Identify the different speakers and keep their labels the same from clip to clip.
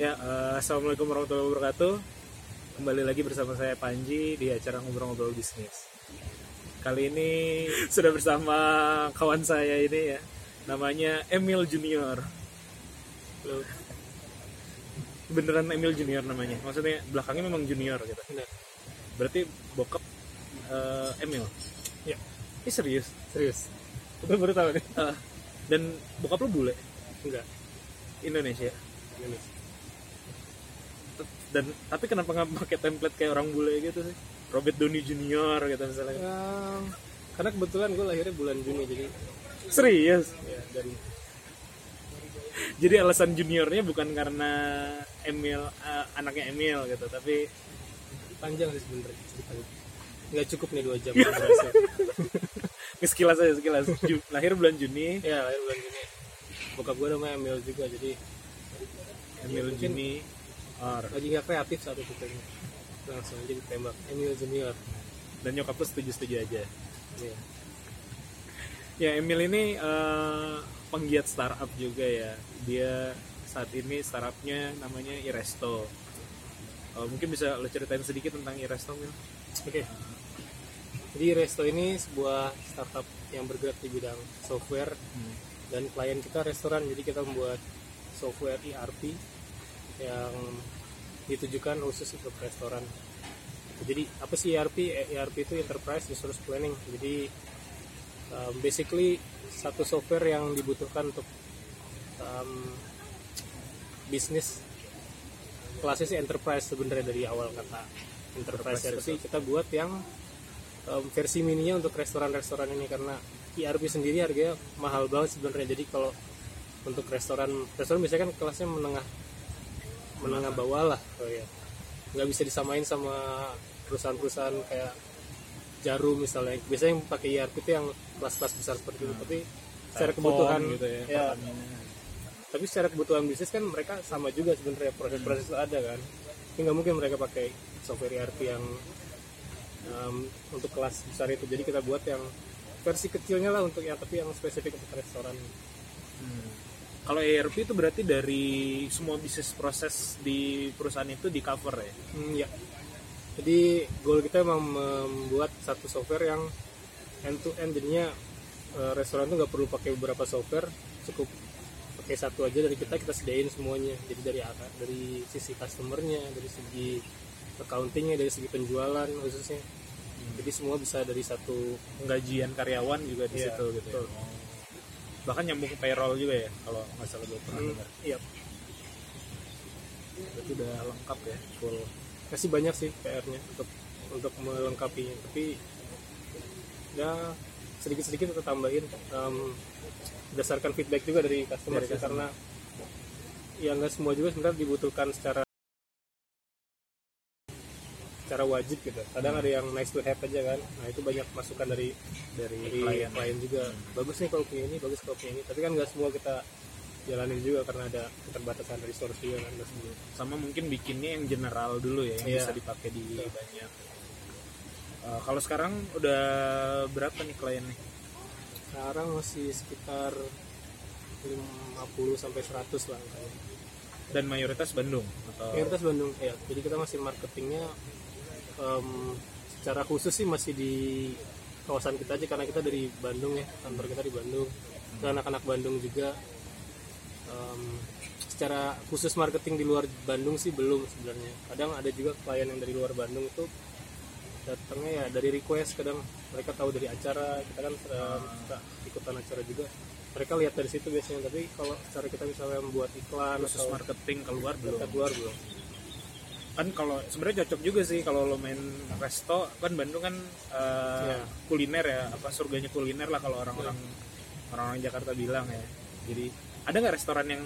Speaker 1: Ya, eh, assalamualaikum warahmatullahi wabarakatuh. Kembali lagi bersama saya Panji di acara ngobrol-ngobrol bisnis. Kali ini sudah bersama kawan saya ini ya, namanya Emil Junior. Loh. Beneran Emil Junior namanya. Maksudnya belakangnya memang Junior gitu. Berarti bokap eh, Emil.
Speaker 2: Ya.
Speaker 1: Ini serius.
Speaker 2: Serius?
Speaker 1: Gue baru tahu nih. Eh, dan bokap lu bule
Speaker 2: Enggak.
Speaker 1: Indonesia.
Speaker 2: Ini.
Speaker 1: Dan tapi kenapa nggak pakai template kayak orang bule gitu sih? Robert Downey Junior gitu misalnya.
Speaker 2: Ya, karena kebetulan gue lahirnya bulan Juni jadi
Speaker 1: serius?
Speaker 2: Ya dan
Speaker 1: jadi alasan juniornya bukan karena Emil eh, anaknya Emil gitu tapi
Speaker 2: panjang sih sebenarnya ceritanya. Nggak cukup nih dua jam.
Speaker 1: Sekilas aja sekilas. Lahir bulan Juni.
Speaker 2: Ya lahir bulan Juni. Bokap gue namanya Emil juga jadi
Speaker 1: Emil
Speaker 2: mungkin
Speaker 1: Juni Or.
Speaker 2: lagi nggak kreatif saat itu kayaknya. Langsung aja ditembak Emil Junior.
Speaker 1: dan nyokap lu setuju setuju aja
Speaker 2: Iya.
Speaker 1: ya Emil ini eh, penggiat startup juga ya dia saat ini startupnya namanya Iresto Eh, mungkin bisa lo ceritain sedikit tentang Iresto Mil
Speaker 2: Oke. Jadi Resto ini sebuah startup yang bergerak di bidang software
Speaker 1: Hmm.
Speaker 2: dan klien kita restoran jadi kita membuat software ERP yang ditujukan khusus untuk restoran. Jadi apa sih ERP ERP itu Enterprise Resource Planning. Jadi um, basically satu software yang dibutuhkan untuk um, bisnis kelasnya sih enterprise sebenarnya dari awal kata enterprise,
Speaker 1: Enterprise
Speaker 2: tapi kita buat yang um, versi mininya untuk restoran-restoran ini karena ERP sendiri harganya mahal banget sebenarnya. Jadi kalau untuk restoran restoran biasanya kan kelasnya menengah menengah bawah lah. Oh ya nggak bisa disamain sama perusahaan-perusahaan kayak jarum misalnya. Biasanya yang pakai ERP itu yang kelas-kelas besar seperti itu. Tapi secara kebutuhan
Speaker 1: gitu ya,
Speaker 2: ya, tapi secara kebutuhan bisnis kan mereka sama juga sebenarnya. Proses-proses itu ada kan. Tapi nggak mungkin mereka pakai software ERP yang um, untuk kelas besar itu. Jadi kita buat yang versi kecilnya lah untuk yang tapi yang spesifik untuk restoran.
Speaker 1: Hmm. Kalau ERP itu berarti dari semua bisnis proses di perusahaan itu di cover ya.
Speaker 2: Hmm, ya. Jadi goal kita memang membuat satu software yang end to end jadinya eh, restoran tuh nggak perlu pakai beberapa software, cukup pakai satu aja dari kita kita sediain semuanya. Jadi dari dari sisi customernya, dari segi accountingnya, dari segi penjualan khususnya. Jadi semua bisa dari satu
Speaker 1: Penggajian karyawan juga di
Speaker 2: Iya,
Speaker 1: situ gitu. Ya.
Speaker 2: betul.
Speaker 1: Bahkan nyambung ke payroll juga ya kalau nggak salah gue pernah
Speaker 2: Hmm,
Speaker 1: dengar.
Speaker 2: iya.
Speaker 1: Berarti udah lengkap ya full.
Speaker 2: Masih banyak sih PR-nya untuk untuk melengkapinya, tapi ya sedikit-sedikit kita tambahin em, berdasarkan feedback juga dari customer
Speaker 1: Dari customer.
Speaker 2: karena ya nggak semua juga sebenarnya dibutuhkan secara secara wajib gitu. Kadang ada yang nice to have aja kan. Nah itu banyak masukan dari
Speaker 1: dari
Speaker 2: dari
Speaker 1: klien.
Speaker 2: klien, juga. Bagus nih kalau punya ini, bagus kalau punya ini. Tapi kan nggak semua kita jalanin juga karena ada keterbatasan resource juga kan semua.
Speaker 1: Sama mungkin bikinnya yang general dulu ya yang
Speaker 2: Iya.
Speaker 1: bisa dipakai di banyak. Eh, kalau sekarang udah berapa nih kliennya?
Speaker 2: sekarang masih sekitar 50 sampai 100 lah.
Speaker 1: Dan mayoritas Bandung atau
Speaker 2: Mayoritas Bandung ya. Jadi kita masih marketingnya em, secara khusus sih masih di kawasan kita aja karena kita dari Bandung ya kantor kita di Bandung. Dan anak-anak Bandung juga em, secara khusus marketing di luar Bandung sih belum sebenarnya. Kadang ada juga klien yang dari luar Bandung itu datangnya ya dari request kadang mereka tahu dari acara kita kan eh, suka ikutan acara juga mereka lihat dari situ biasanya tapi kalau secara kita misalnya membuat iklan
Speaker 1: khusus
Speaker 2: atau
Speaker 1: marketing keluar belum?
Speaker 2: kita keluar belum
Speaker 1: kan kalau sebenarnya cocok juga sih kalau lo main resto. Kan Bandung kan eh,
Speaker 2: Iya.
Speaker 1: kuliner ya apa surganya kuliner lah kalau orang-orang orang-orang Jakarta bilang ya. Jadi ada nggak restoran yang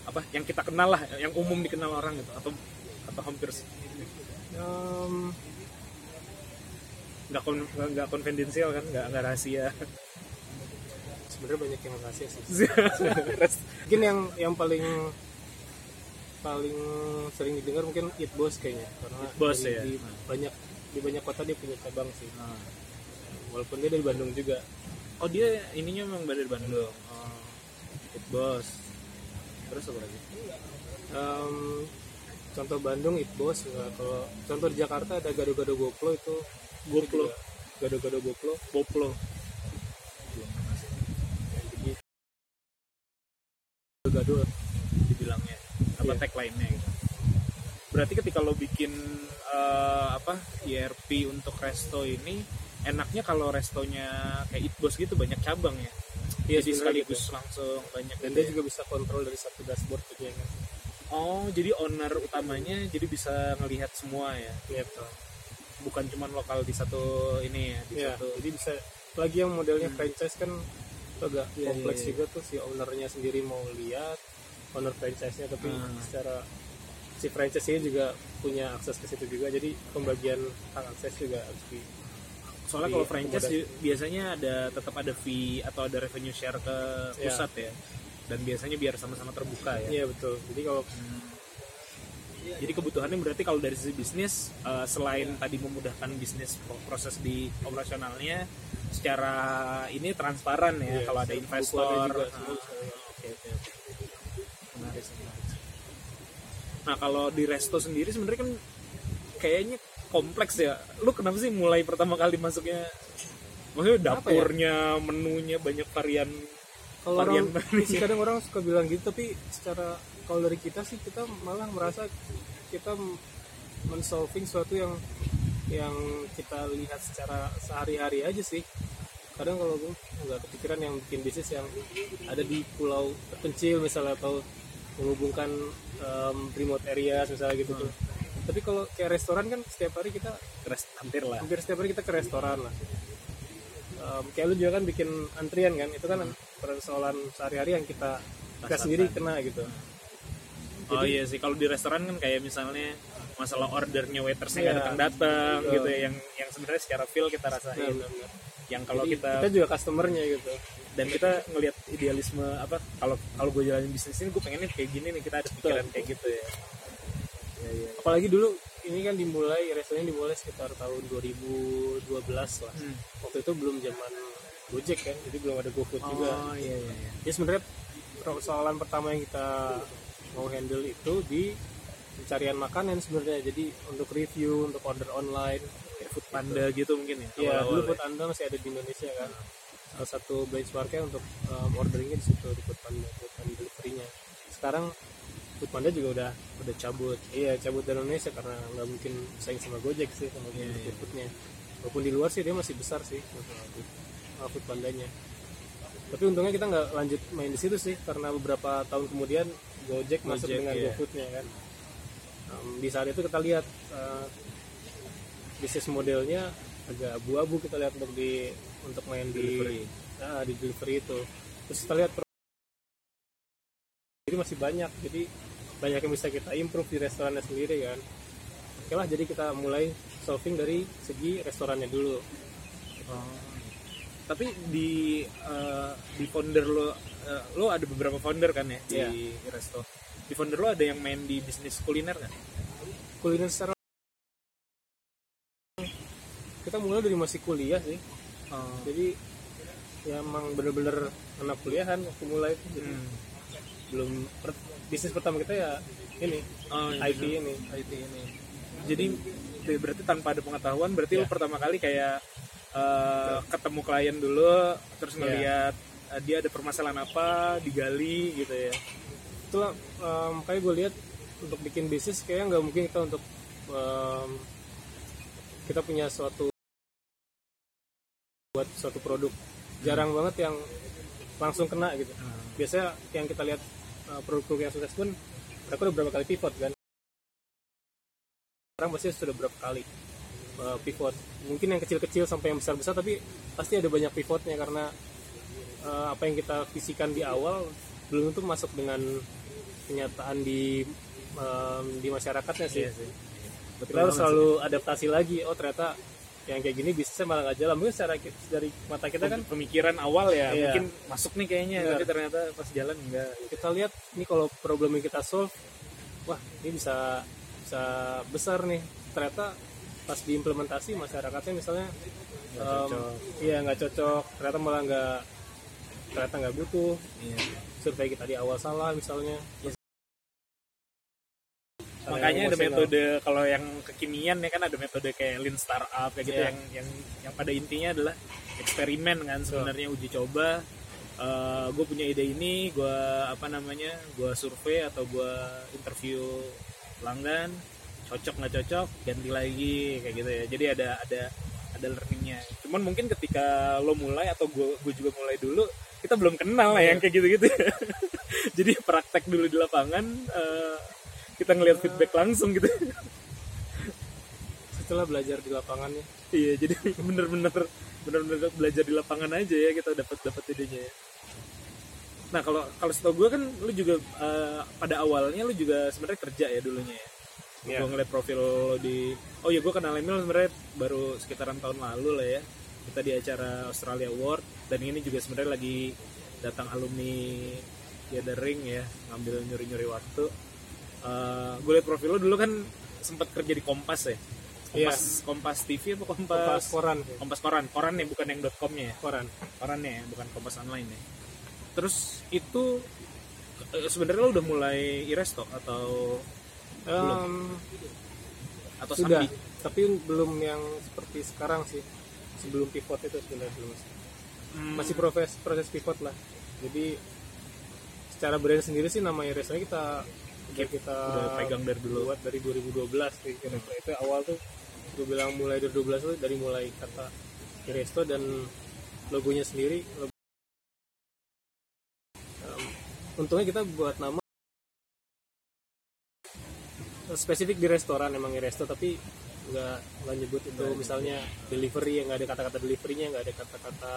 Speaker 1: apa yang kita kenal lah yang umum dikenal orang gitu? Atau atau hampir
Speaker 2: Em,
Speaker 1: nggak kon- nggak konfidensial kan? Nggak nggak rahasia.
Speaker 2: sebenarnya banyak yang rahasia sih. Mungkin yang yang paling paling sering didengar mungkin Eat Boss kayaknya. Karena
Speaker 1: Eat Boss ya.
Speaker 2: di banyak di banyak kota dia punya cabang sih.
Speaker 1: Nah.
Speaker 2: walaupun dia dari Bandung juga.
Speaker 1: Oh dia ininya memang dari Bandung oh. It Boss terus apa lagi?
Speaker 2: Em, contoh Bandung it bos kalau contoh di Jakarta ada gado-gado goplo itu.
Speaker 1: Goplo.
Speaker 2: gado-gado goplo
Speaker 1: Poplo.
Speaker 2: gado
Speaker 1: dibilangnya apa
Speaker 2: Iya.
Speaker 1: tagline-nya gitu. Berarti ketika lo bikin eh, apa ERP untuk resto ini enaknya kalau restonya kayak Itbos gitu banyak cabang ya.
Speaker 2: Iya,
Speaker 1: jadi
Speaker 2: sebenarnya
Speaker 1: sekaligus langsung banyak
Speaker 2: dan
Speaker 1: gitu
Speaker 2: dia
Speaker 1: ya.
Speaker 2: juga bisa kontrol dari satu dashboard gitu ya kan
Speaker 1: Oh, jadi owner utamanya jadi bisa ngelihat semua ya.
Speaker 2: Iya, betul.
Speaker 1: Bukan cuma lokal di satu ini ya, di
Speaker 2: Iya,
Speaker 1: satu.
Speaker 2: jadi bisa lagi yang modelnya franchise kan agak
Speaker 1: Iya,
Speaker 2: kompleks
Speaker 1: iya, iya.
Speaker 2: juga tuh si ownernya sendiri mau lihat owner franchise-nya tapi
Speaker 1: Hmm.
Speaker 2: secara si franchise-nya juga punya akses ke situ juga jadi pembagian hak akses juga harus di
Speaker 1: Soalnya
Speaker 2: Di
Speaker 1: kalau franchise biasanya ada tetap ada fee atau ada revenue share ke
Speaker 2: Iya.
Speaker 1: pusat ya. Dan biasanya biar sama-sama terbuka ya.
Speaker 2: iya betul jadi kalau
Speaker 1: Jadi kebutuhannya berarti kalau dari sisi bisnis eh, selain tadi memudahkan bisnis pro- proses di operasionalnya secara ini transparan ya
Speaker 2: Iya,
Speaker 1: kalau ada investor.
Speaker 2: juga
Speaker 1: Ah,
Speaker 2: semua.
Speaker 1: Oke Nah kalau di resto sendiri sebenarnya kan kayaknya kompleks ya. Lu kenapa sih mulai pertama kali masuknya? Maksudnya
Speaker 2: ya?
Speaker 1: dapurnya, menunya banyak varian.
Speaker 2: kalau
Speaker 1: Varian
Speaker 2: orang sih kadang orang suka bilang gitu tapi secara kalau dari kita sih kita malah merasa kita mensolving sesuatu yang yang kita lihat secara sehari-hari aja sih kadang kalau gue nggak kepikiran yang bikin bisnis yang ada di pulau terpencil misalnya atau menghubungkan em, remote area misalnya gitu tuh tapi kalau kayak restoran kan setiap hari kita
Speaker 1: Rest, hampir lah.
Speaker 2: hampir setiap hari kita ke restoran lah Em, kayak lu juga kan bikin antrian kan itu kan persoalan sehari-hari yang kita kita sendiri kena gitu
Speaker 1: Oh iya sih kalau di restoran kan kayak misalnya masalah ordernya waitersnya nggak
Speaker 2: Iya.
Speaker 1: datang-datang
Speaker 2: Betul.
Speaker 1: gitu ya yang yang sebenarnya secara feel kita rasain.
Speaker 2: Benar-benar.
Speaker 1: Yang kalau
Speaker 2: Jadi,
Speaker 1: kita,
Speaker 2: kita juga customernya gitu
Speaker 1: dan kita ngelihat idealisme apa kalau kalau gue jalanin bisnis ini gue pengennya kayak gini nih kita ada pikiran kayak gitu ya. Iya iya.
Speaker 2: apalagi dulu ini kan dimulai restoran dimulai sekitar tahun 2012 lah
Speaker 1: Hmm.
Speaker 2: waktu itu belum zaman Gojek kan jadi belum ada GoFood juga
Speaker 1: Oh iya iya. iya.
Speaker 2: jadi sebenarnya persoalan pertama yang kita mau handle itu di pencarian makanan sebenarnya jadi untuk review untuk order online
Speaker 1: Kayak food panda gitu mungkin ya.
Speaker 2: Iya, dulu
Speaker 1: ya.
Speaker 2: Food Panda masih ada di Indonesia kan. Salah satu benchmarknya untuk um, orderingnya di situ di Food Panda, Food Panda delivery-nya. Sekarang Food Panda juga udah
Speaker 1: udah cabut.
Speaker 2: iya cabut dari Indonesia karena nggak mungkin saing sama Gojek sih sama
Speaker 1: Iya, iya.
Speaker 2: foodnya. Walaupun di luar sih dia masih besar sih untuk uh, Food Pandanya. Tapi untungnya kita nggak lanjut main di situ sih karena beberapa tahun kemudian Gojek, masuk
Speaker 1: Gojek,
Speaker 2: dengan
Speaker 1: iya.
Speaker 2: GoFoodnya kan. Um, di saat itu kita lihat uh, bisnis modelnya agak abu-abu kita lihat untuk di untuk main
Speaker 1: Delivery.
Speaker 2: di ah, di delivery itu. Terus kita lihat jadi masih banyak jadi banyak yang bisa kita improve di restorannya sendiri kan. Oke lah jadi kita mulai solving dari segi restorannya dulu.
Speaker 1: Oh. Tapi di eh, di founder lo eh, lo ada beberapa founder kan ya
Speaker 2: Iya.
Speaker 1: di resto. Di founder lo ada yang main di bisnis kuliner kan?
Speaker 2: kuliner secara kita mulai dari masih kuliah sih
Speaker 1: Oh.
Speaker 2: jadi ya emang bener-bener anak kuliahan waktu mulai itu jadi
Speaker 1: Hmm.
Speaker 2: belum per- bisnis pertama kita ya ini
Speaker 1: Oh, iya,
Speaker 2: IT ini
Speaker 1: IT ini. Jadi be- berarti tanpa ada pengetahuan berarti lo
Speaker 2: Iya.
Speaker 1: pertama kali kayak eh, ketemu klien dulu terus
Speaker 2: Iya.
Speaker 1: ngelihat eh, dia ada permasalahan apa digali gitu ya.
Speaker 2: itulah em, kayak gue lihat untuk bikin bisnis kayaknya nggak mungkin kita untuk em, kita punya suatu buat suatu produk. Jarang banget yang langsung kena gitu. Biasanya yang kita lihat uh, produk-produk yang sukses pun mereka udah berapa kali pivot kan? Sekarang pasti sudah berapa kali uh, pivot. Mungkin yang kecil-kecil sampai yang besar-besar tapi pasti ada banyak pivotnya karena uh, apa yang kita visikan di awal belum tentu masuk dengan kenyataan di um, di masyarakatnya sih.
Speaker 1: Iya sih. Betul
Speaker 2: kita harus selalu adaptasi lagi. Oh ternyata yang kayak gini bisnisnya malah nggak jalan. Mungkin secara dari mata kita kan
Speaker 1: pemikiran awal ya
Speaker 2: Iya.
Speaker 1: mungkin masuk nih kayaknya
Speaker 2: Benar.
Speaker 1: tapi ternyata pas jalan enggak
Speaker 2: kita lihat ini kalau problem yang kita solve wah ini bisa bisa besar nih. Ternyata pas diimplementasi masyarakatnya misalnya
Speaker 1: Nggak
Speaker 2: em,
Speaker 1: cocok.
Speaker 2: iya nggak cocok. Ternyata malah nggak ternyata nggak butuh.
Speaker 1: Iya.
Speaker 2: Survei kita di awal salah misalnya. Cara
Speaker 1: makanya ada metode kalau yang kekinian ya kan ada metode kayak lean startup kayak gitu
Speaker 2: Iya.
Speaker 1: yang yang yang pada intinya adalah eksperimen kan sebenarnya uji coba. Gue punya ide ini gue apa namanya gue survei atau gue interview pelanggan cocok nggak cocok ganti lagi kayak gitu ya. Jadi ada ada ada learningnya. Cuman mungkin ketika lo mulai atau gue gue juga mulai dulu kita belum kenal lah yang kayak gitu-gitu. Jadi praktek dulu di lapangan eh, kita ngelihat feedback langsung gitu.
Speaker 2: Setelah belajar di lapangannya
Speaker 1: iya jadi bener-bener bener-bener belajar di lapangan aja ya kita dapat dapat idenya ya. Nah kalau kalau setahu gue kan lu juga eh, pada awalnya lu juga sebenarnya kerja ya dulunya ya?
Speaker 2: Iya.
Speaker 1: gue ngeliat profil lo di oh ya gue kenal Emil sebenarnya baru sekitaran tahun lalu lah ya. Kita di acara Australia Award dan ini juga sebenarnya lagi datang alumni gathering ya ngambil nyuri-nyuri waktu gue liat profil lo dulu kan sempat kerja di Kompas ya? Kompas Kompas TV apa Kompas?
Speaker 2: Pas koran
Speaker 1: Kompas koran. Koran ya bukan yang .com-nya ya?
Speaker 2: Koran.
Speaker 1: Korannya ya bukan Kompas online ya. Terus itu eh, sebenarnya lo udah mulai iresto atau
Speaker 2: Em,
Speaker 1: atau
Speaker 2: sudah.
Speaker 1: Sambi?
Speaker 2: tapi belum yang seperti sekarang sih. Sebelum pivot itu sebenarnya belum
Speaker 1: Hmm,
Speaker 2: masih proses proses pivot lah. Jadi secara brand sendiri sih nama Iresnya kita udah kita
Speaker 1: udah pegang dari dulu.
Speaker 2: buat dari 2012 sih. Kira-kira itu awal tuh gue bilang mulai dari 12 tuh dari mulai kata Iresto dan logonya sendiri logo- Em, untungnya kita buat nama spesifik di restoran emang Iresto tapi nggak nggak nyebut itu. Misalnya delivery yang nggak ada kata-kata deliverynya nggak ada kata-kata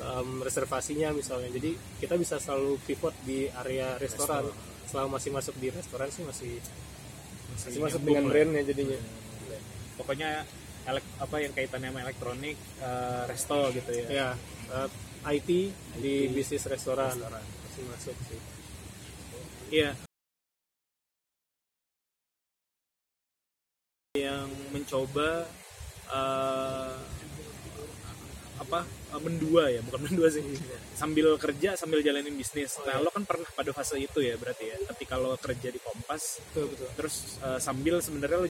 Speaker 2: em, reservasinya misalnya. Jadi kita bisa selalu pivot di area restoran selama masih masuk di restoran sih masih masih masuk
Speaker 1: nyambung
Speaker 2: dengan brandnya jadinya.
Speaker 1: Pokoknya elek, apa yang kaitannya sama elektronik eh, resto gitu ya.
Speaker 2: Ya eh, IT di bisnis restoran. Masih masuk sih.
Speaker 1: Iya. yang mencoba eh, apa eh, mendua ya bukan mendua sih. Sambil kerja sambil jalanin bisnis. Nah lo kan pernah pada fase itu ya berarti ya. Ketika lo kerja di Kompas
Speaker 2: betul betul.
Speaker 1: terus eh, sambil sebenarnya lo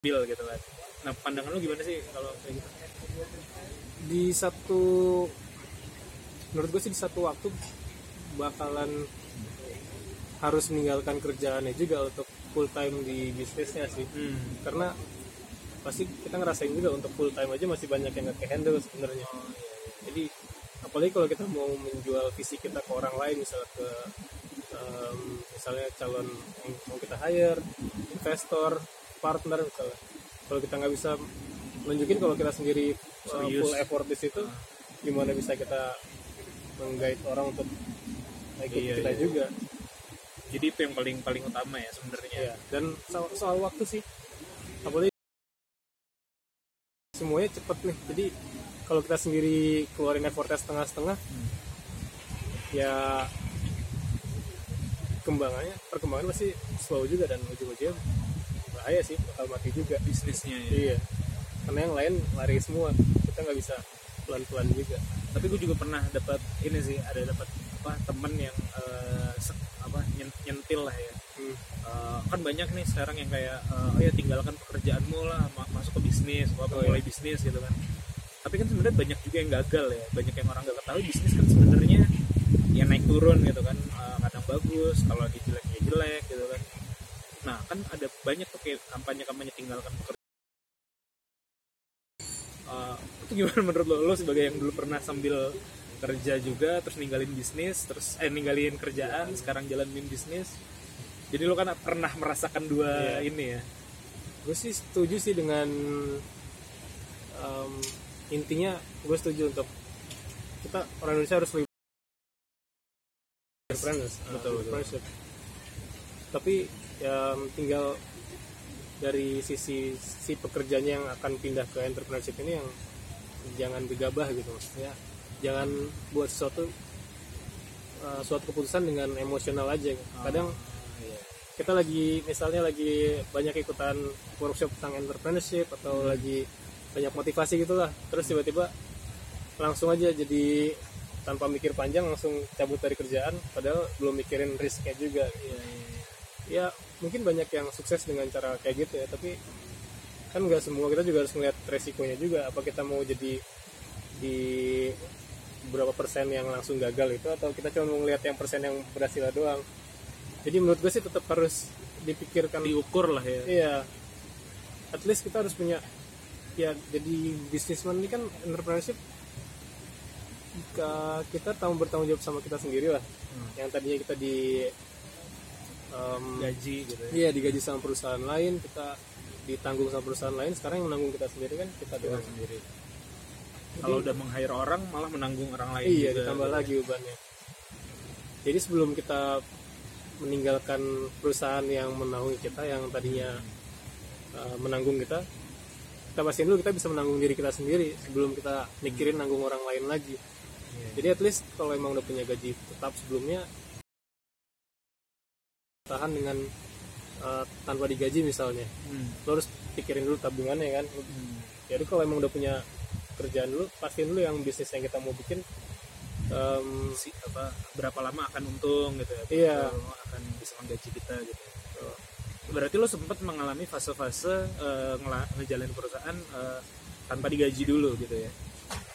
Speaker 1: sambil gitu kan. Nah pandangan lo gimana sih kalau kayak gitu?
Speaker 2: Di satu menurut gue sih di satu waktu bakalan harus meninggalkan kerjaannya juga untuk full time di bisnisnya sih.
Speaker 1: Hmm.
Speaker 2: karena pasti kita ngerasain juga untuk full time aja masih banyak yang nggak handle sebenarnya. Jadi apalagi kalau kita mau menjual visi kita ke orang lain misalnya ke em, misalnya calon yang mau kita hire investor partner misalnya. Kalau kita nggak bisa nunjukin kalau kita sendiri uh, full effort di situ gimana bisa kita menggait orang untuk ikut
Speaker 1: Iya,
Speaker 2: kita
Speaker 1: iya.
Speaker 2: juga?
Speaker 1: Jadi itu yang paling paling utama ya sebenarnya.
Speaker 2: Ya dan soal, soal waktu sih apalagi semuanya cepet nih. Jadi kalau kita sendiri keluarin effortnya setengah-setengah ya kembangannya perkembangan pasti slow juga dan ujung-ujungnya bahaya sih bakal mati juga.
Speaker 1: Bisnisnya ya.
Speaker 2: Iya. Karena yang lain lari semua kita nggak bisa pelan-pelan juga.
Speaker 1: Tapi gue juga pernah dapat ini sih ada dapat apa temen yang se- apa nyen- nyentil lah ya
Speaker 2: Hmm.
Speaker 1: Eh, kan banyak nih sekarang yang kayak eh, oh ya tinggalkan pekerjaanmu lah ma- masuk ke bisnis atau
Speaker 2: Oh, iya.
Speaker 1: mulai bisnis gitu kan tapi kan sebenarnya banyak juga yang gagal ya banyak yang orang gak ketahui bisnis kan sebenarnya ya naik turun gitu kan Eh, kadang bagus kalau di jelek ya jelek gitu kan nah kan ada banyak tuh kayak kampanye-kampanye tinggalkan pekerjaan Eh, itu gimana menurut lo lo sebagai yang dulu pernah sambil kerja juga terus ninggalin bisnis terus eh ninggalin kerjaan sekarang jalanin bisnis jadi lo kan pernah merasakan dua
Speaker 2: Iya.
Speaker 1: ini ya
Speaker 2: gue sih setuju sih dengan em, intinya gue setuju untuk kita orang Indonesia harus lebih entrepreneurs,
Speaker 1: Betul,
Speaker 2: uh,
Speaker 1: betul.
Speaker 2: entrepreneurship. tapi ya tinggal dari sisi si pekerjanya yang akan pindah ke entrepreneurship ini yang jangan gegabah gitu maksudnya jangan buat sesuatu uh, suatu keputusan dengan emosional aja kadang kita lagi misalnya lagi banyak ikutan workshop tentang entrepreneurship atau lagi banyak motivasi gitulah. Terus tiba-tiba langsung aja jadi tanpa mikir panjang langsung cabut dari kerjaan padahal belum mikirin risknya juga. Ya mungkin banyak yang sukses dengan cara kayak gitu ya tapi kan nggak semua kita juga harus ngeliat resikonya juga. Apa kita mau jadi di berapa persen yang langsung gagal itu atau kita cuma mau ngeliat yang persen yang berhasil doang jadi menurut gue sih tetap harus dipikirkan.
Speaker 1: Diukur lah ya.
Speaker 2: Iya. At least kita harus punya ya jadi bisnisman ini kan entrepreneurship jika kita tahu bertanggung jawab sama kita sendiri lah.
Speaker 1: Hmm.
Speaker 2: yang tadinya kita di em,
Speaker 1: gaji gitu ya.
Speaker 2: iya digaji sama perusahaan lain kita ditanggung sama perusahaan lain sekarang yang menanggung kita sendiri kan kita
Speaker 1: kita
Speaker 2: doang.
Speaker 1: sendiri. Kalau udah meng-hire orang malah menanggung orang lain
Speaker 2: iya
Speaker 1: juga.
Speaker 2: ditambah lagi bebannya. Jadi sebelum kita meninggalkan perusahaan yang menaungi kita yang tadinya uh, menanggung kita kita pastiin dulu kita bisa menanggung diri kita sendiri sebelum kita mikirin nanggung orang lain lagi
Speaker 1: Iya.
Speaker 2: jadi at least kalau emang udah punya gaji tetap sebelumnya tahan dengan uh, tanpa digaji misalnya
Speaker 1: Hmm.
Speaker 2: lo harus pikirin dulu tabungannya kan
Speaker 1: Hmm.
Speaker 2: jadi kalau emang udah punya kerjaan dulu pastiin dulu yang bisnis yang kita mau bikin em,
Speaker 1: si apa berapa lama akan untung gitu ya
Speaker 2: Iya.
Speaker 1: Lama akan bisa menggaji kita gitu. Berarti lo sempat mengalami fase-fase ngela- ngejalanin perusahaan eh, tanpa digaji dulu gitu ya?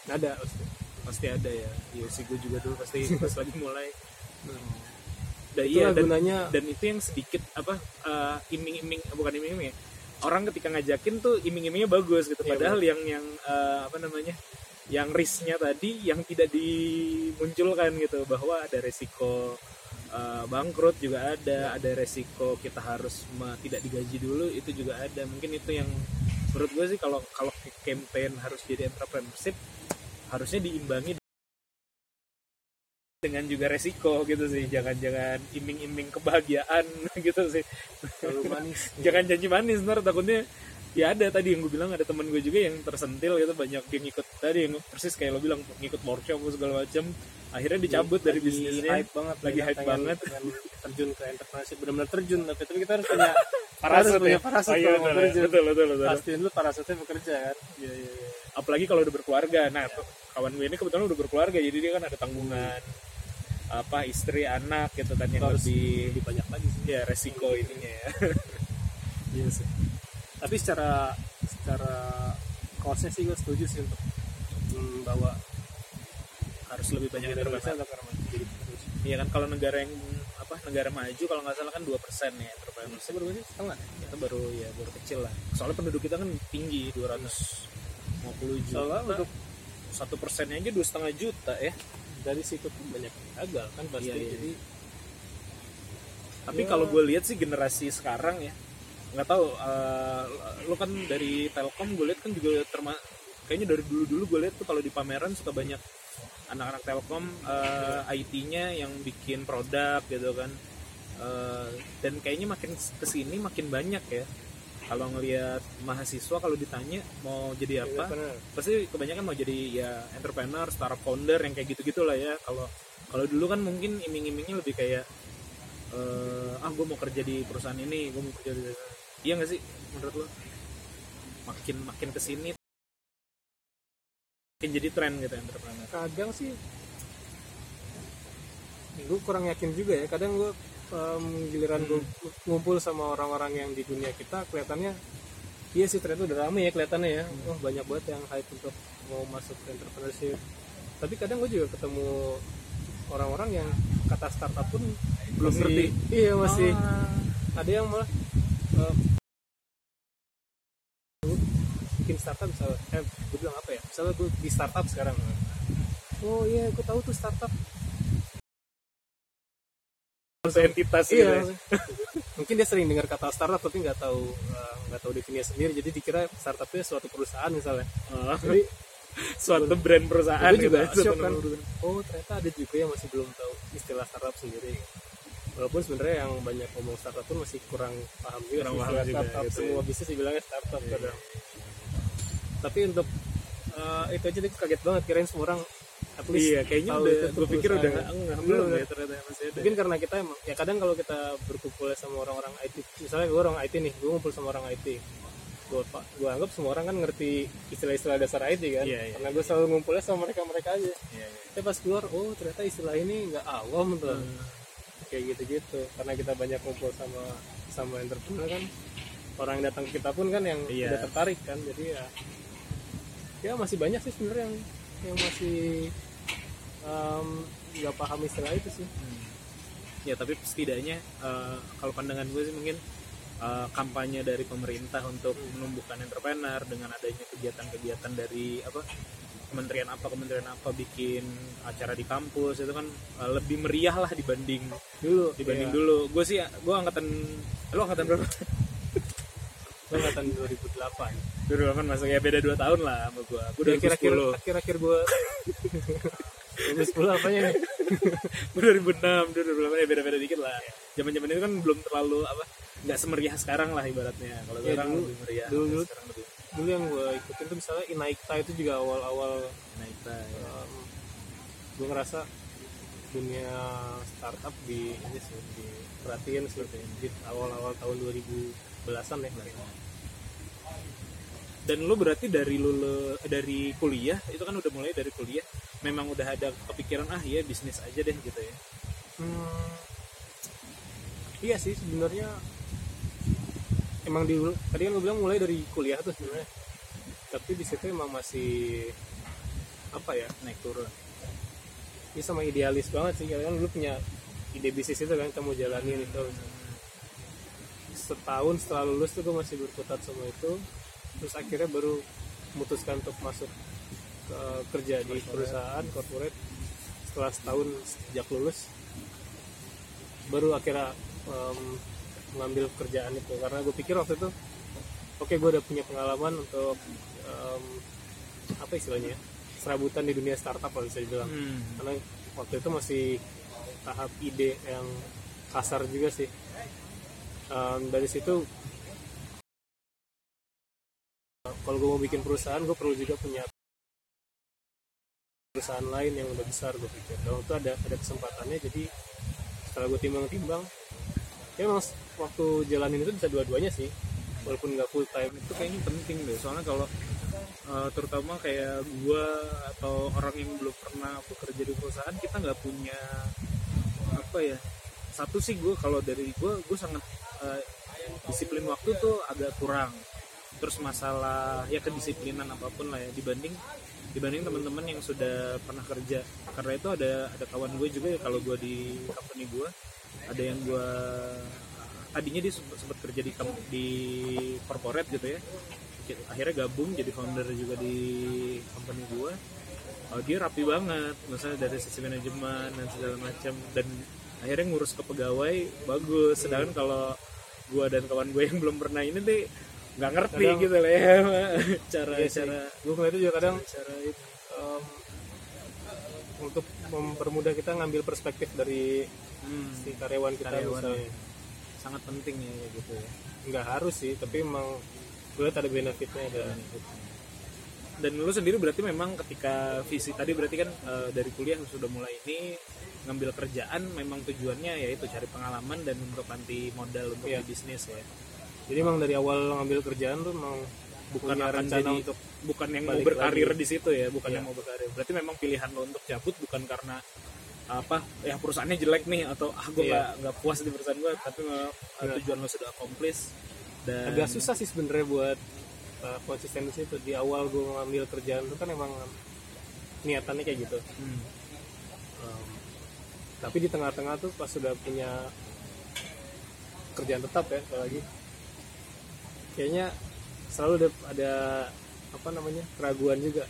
Speaker 2: Ada pasti.
Speaker 1: pasti ada ya. Iya sih gue juga dulu pasti pas lagi mulai. Dan
Speaker 2: Itulah
Speaker 1: iya dan,
Speaker 2: gunanya.
Speaker 1: dan itu yang sedikit apa eh, iming-iming bukan iming-iming ya. Orang ketika ngajakin tuh iming-imingnya bagus gitu.
Speaker 2: Iya,
Speaker 1: padahal yang yang eh, apa namanya yang risknya tadi yang tidak dimunculkan gitu bahwa ada resiko eh, bangkrut juga ada ada resiko kita harus tidak digaji dulu itu juga ada. Mungkin itu yang menurut gue sih kalau kalau campaign harus jadi entrepreneurship harusnya diimbangi dengan juga resiko gitu sih. Jangan-jangan iming-iming kebahagiaan gitu sih.
Speaker 2: Manis.
Speaker 1: Jangan janji manis ntar takutnya ya ada tadi yang gue bilang ada temen gue juga yang tersentil gitu banyak yang ikut tadi yang persis kayak lo bilang ngikut workshop segala macam akhirnya dicabut dari
Speaker 2: Lagi
Speaker 1: bisnisnya
Speaker 2: hype banget
Speaker 1: Lagi
Speaker 2: ya,
Speaker 1: hype banget.
Speaker 2: terjun ke entrepreneurship benar-benar terjun tapi, tapi kita harus punya
Speaker 1: parasut
Speaker 2: harus punya
Speaker 1: ya.
Speaker 2: parasut
Speaker 1: Oh, iya, betul, betul betul betul.
Speaker 2: Pastiin dulu parasutnya bekerja kan?
Speaker 1: Iya, iya, iya. apalagi kalau udah berkeluarga. Nah tuh, kawan gue ini kebetulan udah berkeluarga jadi dia kan ada tanggungan apa istri anak gitu kan yang lebih
Speaker 2: lebih banyak lagi sih.
Speaker 1: Ya resiko ininya ya.
Speaker 2: Iya sih tapi secara secara costnya sih gue setuju sih untuk hmm, bahwa
Speaker 1: harus lebih banyak
Speaker 2: Indonesia
Speaker 1: entrepreneur
Speaker 2: untuk orang jadi terus
Speaker 1: Iya kan kalau negara yang apa negara maju kalau nggak salah kan dua persen ya entrepreneur
Speaker 2: saya baru sih? Setengah
Speaker 1: itu baru ya baru kecil lah. Soalnya penduduk kita kan tinggi 250 juta.
Speaker 2: Soalnya untuk
Speaker 1: satu persennya aja dua setengah juta ya.
Speaker 2: Dari situ pun banyak yang gagal kan pasti
Speaker 1: Iya, iya.
Speaker 2: jadi
Speaker 1: tapi
Speaker 2: Ya.
Speaker 1: kalau gue lihat sih generasi sekarang ya nggak tahu eh, lu kan dari Telkom gue lihat kan juga terma kayaknya dari dulu dulu gue lihat tuh kalau di pameran suka banyak anak-anak Telkom eh, IT-nya yang bikin produk gitu kan. Eh, dan kayaknya makin ke sini makin banyak ya. Kalau ngelihat mahasiswa kalau ditanya mau jadi apa
Speaker 2: benar.
Speaker 1: pasti kebanyakan mau jadi ya entrepreneur, startup founder yang kayak gitu-gitu lah ya. Kalau kalau dulu kan mungkin iming-imingnya lebih kayak eh ah gue mau kerja di perusahaan ini, gue mau kerja di iya nggak sih menurut lo? Makin makin ke sini makin jadi tren gitu entrepreneur.
Speaker 2: kadang sih gue kurang yakin juga ya kadang gue em, giliran gue ngumpul sama orang-orang yang di dunia kita kelihatannya iya sih ternyata udah rame ya kelihatannya ya wah banyak banget yang hype untuk mau masuk ke entrepreneurship tapi kadang gue juga ketemu orang-orang yang kata startup pun
Speaker 1: Belum ngerti.
Speaker 2: iya masih
Speaker 1: Ah,
Speaker 2: ada yang malah eh, bikin startup misalnya eh gue bilang apa ya? Misalnya gue di startup sekarang. Oh iya gue tahu tuh startup.
Speaker 1: Konsep entitas gitu
Speaker 2: iya
Speaker 1: ya.
Speaker 2: mungkin dia sering dengar kata startup tapi nggak tahu eh, nggak tahu definisinya sendiri. Jadi dikira startupnya suatu perusahaan misalnya.
Speaker 1: Ah,
Speaker 2: jadi
Speaker 1: suatu brand perusahaan
Speaker 2: gue juga
Speaker 1: gitu.
Speaker 2: shock kan? oh ternyata ada juga yang masih belum tahu istilah startup sendiri walaupun sebenarnya yang banyak ngomong startup pun masih kurang paham juga
Speaker 1: Kurang paham juga,
Speaker 2: startup
Speaker 1: gitu ya.
Speaker 2: semua bisnis dibilangnya startup
Speaker 1: Iya.
Speaker 2: kadang tapi untuk eh, itu aja dia kaget banget kirain semua orang at least
Speaker 1: Iya, kayaknya udah
Speaker 2: tuh
Speaker 1: gue pikir udah
Speaker 2: perusahaan.
Speaker 1: enggak
Speaker 2: Belum,
Speaker 1: belum
Speaker 2: ya.
Speaker 1: ya ternyata masih ada.
Speaker 2: mungkin karena kita emang ya kadang kalau kita berkumpul sama orang-orang IT misalnya gue orang IT nih gue ngumpul sama orang IT gue anggap semua orang kan ngerti istilah-istilah dasar IT kan
Speaker 1: Iya, iya.
Speaker 2: karena gue selalu ngumpulnya sama mereka mereka aja
Speaker 1: Iya, iya.
Speaker 2: tapi pas keluar oh ternyata istilah ini nggak awam tuh
Speaker 1: Hmm.
Speaker 2: Kayak gitu-gitu. Karena kita banyak ngumpul sama sama entrepreneur kan. Orang yang datang ke kita pun kan yang
Speaker 1: Iya.
Speaker 2: udah tertarik kan. Jadi ya ya masih banyak sih sebenarnya yang yang masih nggak paham istilah itu sih.
Speaker 1: Hmm. ya tapi setidaknya eh, kalau pandangan gue sih mungkin eh, kampanye dari pemerintah untuk menumbuhkan entrepreneur dengan adanya kegiatan-kegiatan dari apa kementerian apa kementerian apa bikin acara di kampus itu kan eh, lebih meriah lah dibanding
Speaker 2: dulu
Speaker 1: dibanding
Speaker 2: iya.
Speaker 1: dulu. Gue sih gue angkatan lo angkatan berapa?
Speaker 2: Gue angkatan 2008
Speaker 1: dulu kan masuk ya beda 2 tahun lah sama gue gue
Speaker 2: Udah
Speaker 1: 2010
Speaker 2: akhir-akhir gue 2010 apanya nih
Speaker 1: gue 2006 2008 ya beda-beda dikit lah. Zaman zaman itu kan belum terlalu apa nggak semeriah sekarang lah ibaratnya. Kalau
Speaker 2: Ya,
Speaker 1: sekarang
Speaker 2: dulu-
Speaker 1: lebih meriah
Speaker 2: dulu- dulu-
Speaker 1: sekarang lebih
Speaker 2: dulu yang gue ikutin tuh misalnya Inaikta itu juga awal-awal
Speaker 1: naik ya.
Speaker 2: gue ngerasa dunia startup di ini sih diperhatiin sih di awal-awal tahun 2010-an ya
Speaker 1: dan lo berarti dari lulu dari kuliah itu kan udah mulai dari kuliah memang udah ada kepikiran ah ya bisnis aja deh gitu ya?
Speaker 2: Hmm, iya sih sebenarnya emang di tadi kan gue bilang mulai dari kuliah tuh sebenarnya. Tapi di situ emang masih apa ya
Speaker 1: naik turun.
Speaker 2: Ini sama idealis banget sih kan dulu punya ide bisnis itu kan kamu jalanin itu. Setahun setelah lulus tuh gue masih berkutat sama itu. Terus akhirnya baru memutuskan untuk masuk ke kerja di perusahaan corporate. Setelah setahun sejak lulus baru akhirnya em, mengambil kerjaan itu. Karena gue pikir waktu itu oke gue udah punya pengalaman untuk em, apa istilahnya ya, serabutan di dunia startup kalau bisa dibilang.
Speaker 1: Hmm.
Speaker 2: karena waktu itu masih tahap ide yang kasar juga sih. Em, dari situ kalau gue mau bikin perusahaan gue perlu juga punya perusahaan lain yang udah besar gue pikir. Dan itu ada ada kesempatannya jadi setelah gue timbang-timbang ya emang waktu jalanin itu bisa dua-duanya sih. Walaupun nggak full time.
Speaker 1: Itu kayaknya penting deh. Soalnya kalau uh, terutama kayak gua atau orang yang belum pernah bekerja di perusahaan kita nggak punya apa ya satu sih gue kalau dari gue gue sangat uh, disiplin waktu tuh agak kurang. Terus masalah ya kedisiplinan apa pun lah ya dibanding dibanding teman-teman yang sudah pernah kerja. Karena itu ada ada kawan gue juga ya kalau gue di company gue ada yang gue tadinya dia sempat kerja di di corporate gitu ya. Akhirnya gabung jadi founder juga di company gue oh, dia rapi banget misalnya dari sisi manajemen dan segala macam. Dan akhirnya ngurus ke pegawai bagus. Sedangkan kalau gue dan kawan gue yang belum pernah ini deh nggak ngerti
Speaker 2: Kadang-
Speaker 1: gitu lah ya. Cara
Speaker 2: Iya sih.
Speaker 1: cara
Speaker 2: gue ngeliat itu juga kadang
Speaker 1: cara itu.
Speaker 2: em, untuk mempermudah kita ngambil perspektif dari
Speaker 1: Hmm,
Speaker 2: si karyawan kita
Speaker 1: Karyawan.
Speaker 2: misalnya.
Speaker 1: Sangat penting ya ya gitu ya.
Speaker 2: Nggak harus sih tapi emang gue lihat ada benefitnya ada
Speaker 1: dan lu sendiri berarti memang ketika visi tadi berarti kan eh, dari kuliah sudah mulai ini ngambil kerjaan memang tujuannya yaitu cari pengalaman dan untuk nanti modal untuk di bisnis ya.
Speaker 2: Jadi emang dari awal ngambil kerjaan tuh emang
Speaker 1: bukan
Speaker 2: punya
Speaker 1: akan
Speaker 2: rencana
Speaker 1: jadi
Speaker 2: untuk
Speaker 1: bukan yang mau berkarir
Speaker 2: lagi.
Speaker 1: di situ ya bukan
Speaker 2: Iya.
Speaker 1: yang mau berkarir berarti memang pilihan lo untuk cabut bukan karena apa ya perusahaannya jelek nih atau ah gue nggak nggak puas di perusahaan gue tapi memang, eh,
Speaker 2: Iya.
Speaker 1: tujuan lo sudah accomplish dan
Speaker 2: agak susah sih sebenarnya buat uh, konsisten di situ di awal gue ngambil kerjaan itu kan emang niatannya kayak gitu
Speaker 1: Hmm.
Speaker 2: Um, tapi di tengah-tengah tuh pas sudah punya kerjaan tetap ya apalagi kayaknya selalu ada, ada apa namanya keraguan juga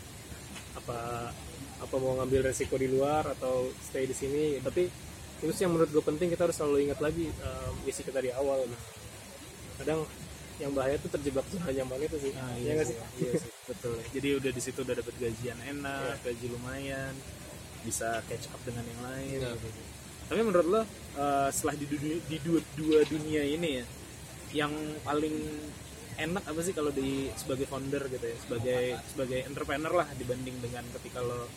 Speaker 2: apa apa mau ngambil resiko di luar atau stay di sini tapi itu sih yang menurut gue penting kita harus selalu ingat lagi um, misi kita di awal kadang yang bahaya tuh terjebak zona nyaman itu sih
Speaker 1: Ah,
Speaker 2: ya
Speaker 1: iya,
Speaker 2: nggak
Speaker 1: sih, iya sih, betul. Jadi udah di situ udah dapat gajian enak, gaji lumayan, bisa catch up dengan yang lain.
Speaker 2: Iya.
Speaker 1: gitu. Tapi menurut lo eh, setelah di, dunia, di dua, dua dunia ini ya, yang paling enak apa sih kalau di sebagai founder gitu ya, sebagai sebagai entrepreneur lah dibanding dengan ketika lo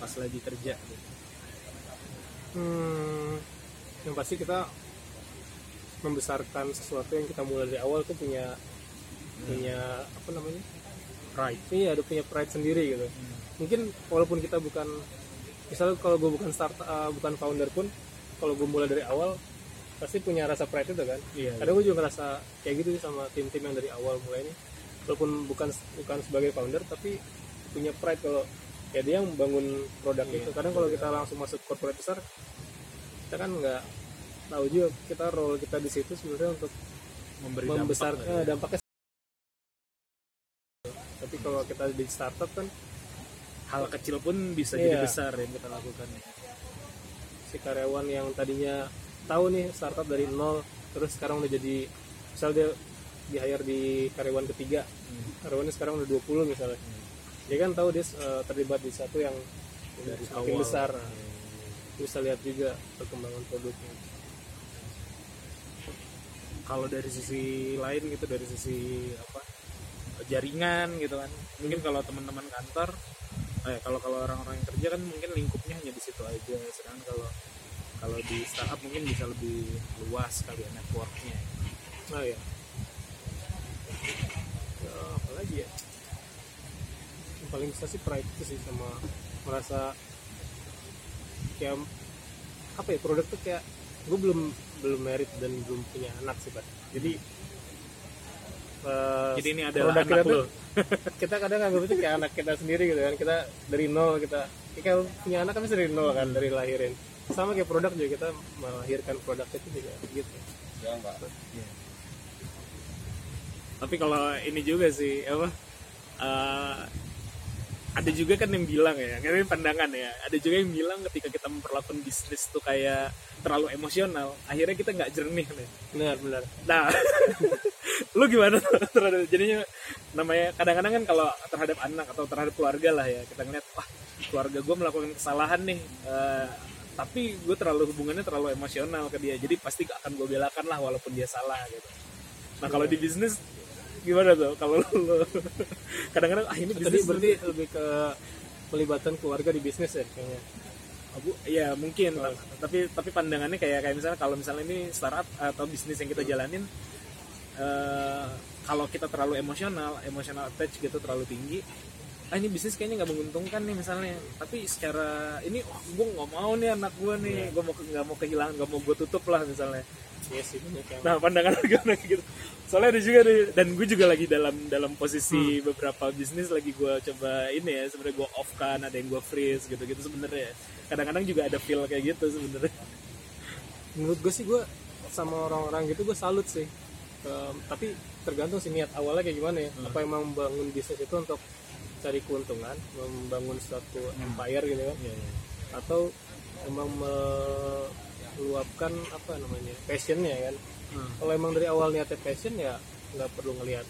Speaker 1: pas lagi kerja. Gitu.
Speaker 2: Hmm, yang pasti kita membesarkan sesuatu yang kita mulai dari awal tuh punya punya apa namanya
Speaker 1: Right.
Speaker 2: iya ada punya pride sendiri gitu mungkin walaupun kita bukan misalnya kalau gue bukan start uh, bukan founder pun kalau gue mulai dari awal pasti punya rasa pride itu kan
Speaker 1: iya
Speaker 2: kadang gue juga ngerasa kayak gitu sih sama tim-tim yang dari awal mulai ini walaupun bukan bukan sebagai founder tapi punya pride kalau ya dia yang membangun produk
Speaker 1: Iya,
Speaker 2: itu kadang kalau kita langsung masuk corporate besar kita kan nggak tahu juga kita role kita di situ sebenarnya untuk
Speaker 1: memberi
Speaker 2: membesarkan
Speaker 1: dampak ya.
Speaker 2: dampaknya tapi kalau kita di startup kan
Speaker 1: hal kecil pun bisa
Speaker 2: Iya.
Speaker 1: jadi besar yang kita lakukan ya.
Speaker 2: si karyawan yang tadinya tahu nih startup dari nol terus sekarang udah jadi misal dia di hire di karyawan ketiga karyawannya sekarang udah 20 misalnya. Dia kan tahu dia eh, terlibat di satu yang
Speaker 1: Dari
Speaker 2: semakin
Speaker 1: awal.
Speaker 2: besar. Nah, bisa lihat juga perkembangan produknya.
Speaker 1: Kalau dari sisi lain gitu dari sisi apa jaringan gitu kan. Mungkin kalau teman-teman kantor eh kalau kalau orang-orang yang kerja kan mungkin lingkupnya hanya di situ aja. Sedangkan kalau kalau di startup mungkin bisa lebih luas kali ya networknya.
Speaker 2: Oh ya ya apalagi ya? Yang paling bisa sih pride itu sih sama merasa kayak apa ya produk tuh kayak gue belum belum merit dan belum punya anak sih pak. Jadi eh,
Speaker 1: jadi ini adalah
Speaker 2: produk
Speaker 1: anak
Speaker 2: kita tuh kita kadang anggap itu kayak anak kita sendiri gitu kan. Kita dari nol kita kalau punya anak kan dari nol kan dari lahirin sama kayak produk juga kita melahirkan produk itu juga gitu.
Speaker 3: Ya enggak
Speaker 1: tapi kalau ini juga sih apa eh, ada juga kan yang bilang ya kan ini pandangan ya ada juga yang bilang ketika kita memperlakukan bisnis tuh kayak terlalu emosional akhirnya kita nggak jernih nih.
Speaker 2: Benar benar.
Speaker 1: Nah lu gimana terhadap jadinya namanya kadang-kadang kan kalau terhadap anak atau terhadap keluarga lah ya kita ngeliat wah keluarga gue melakukan kesalahan nih eh, tapi gue terlalu hubungannya terlalu emosional ke dia. Jadi pasti akan gue belakan lah walaupun dia salah gitu. Nah kalau di bisnis gimana tuh? Kalau lu kadang-kadang ah ini
Speaker 2: tadi
Speaker 1: bisnis
Speaker 2: berarti lebih ke pelibatan keluarga di bisnis ya kayaknya?
Speaker 1: Abu, ya mungkin. Tapi tapi pandangannya kayak kayak misalnya kalau misalnya ini startup atau bisnis yang kita jalanin eh, kalau kita terlalu emosional emosional attach gitu terlalu tinggi ah ini bisnis kayaknya nggak menguntungkan nih misalnya. Tapi secara ini oh, gue nggak mau nih anak gue nih gue mau nggak mau kehilangan nggak mau gue tutup lah misalnya.
Speaker 2: Iya sih banyak yang
Speaker 1: nah pandangan lu gimana? Kayak gitu. Soalnya ada juga nih dan gue juga lagi dalam dalam posisi beberapa bisnis lagi gue coba ini ya sebenarnya gue off kan ada yang gue freeze gitu gitu sebenarnya. Kadang-kadang juga ada feel kayak gitu sebenarnya.
Speaker 2: Menurut gue sih gue sama orang-orang gitu gue salut sih. Em, tapi tergantung sih niat awalnya kayak gimana ya. Apa emang membangun bisnis itu untuk cari keuntungan membangun suatu empire gitu kan. Atau emang meluapkan apa namanya passionnya kan. Kalau emang dari awal niatnya passion ya nggak perlu ngelihat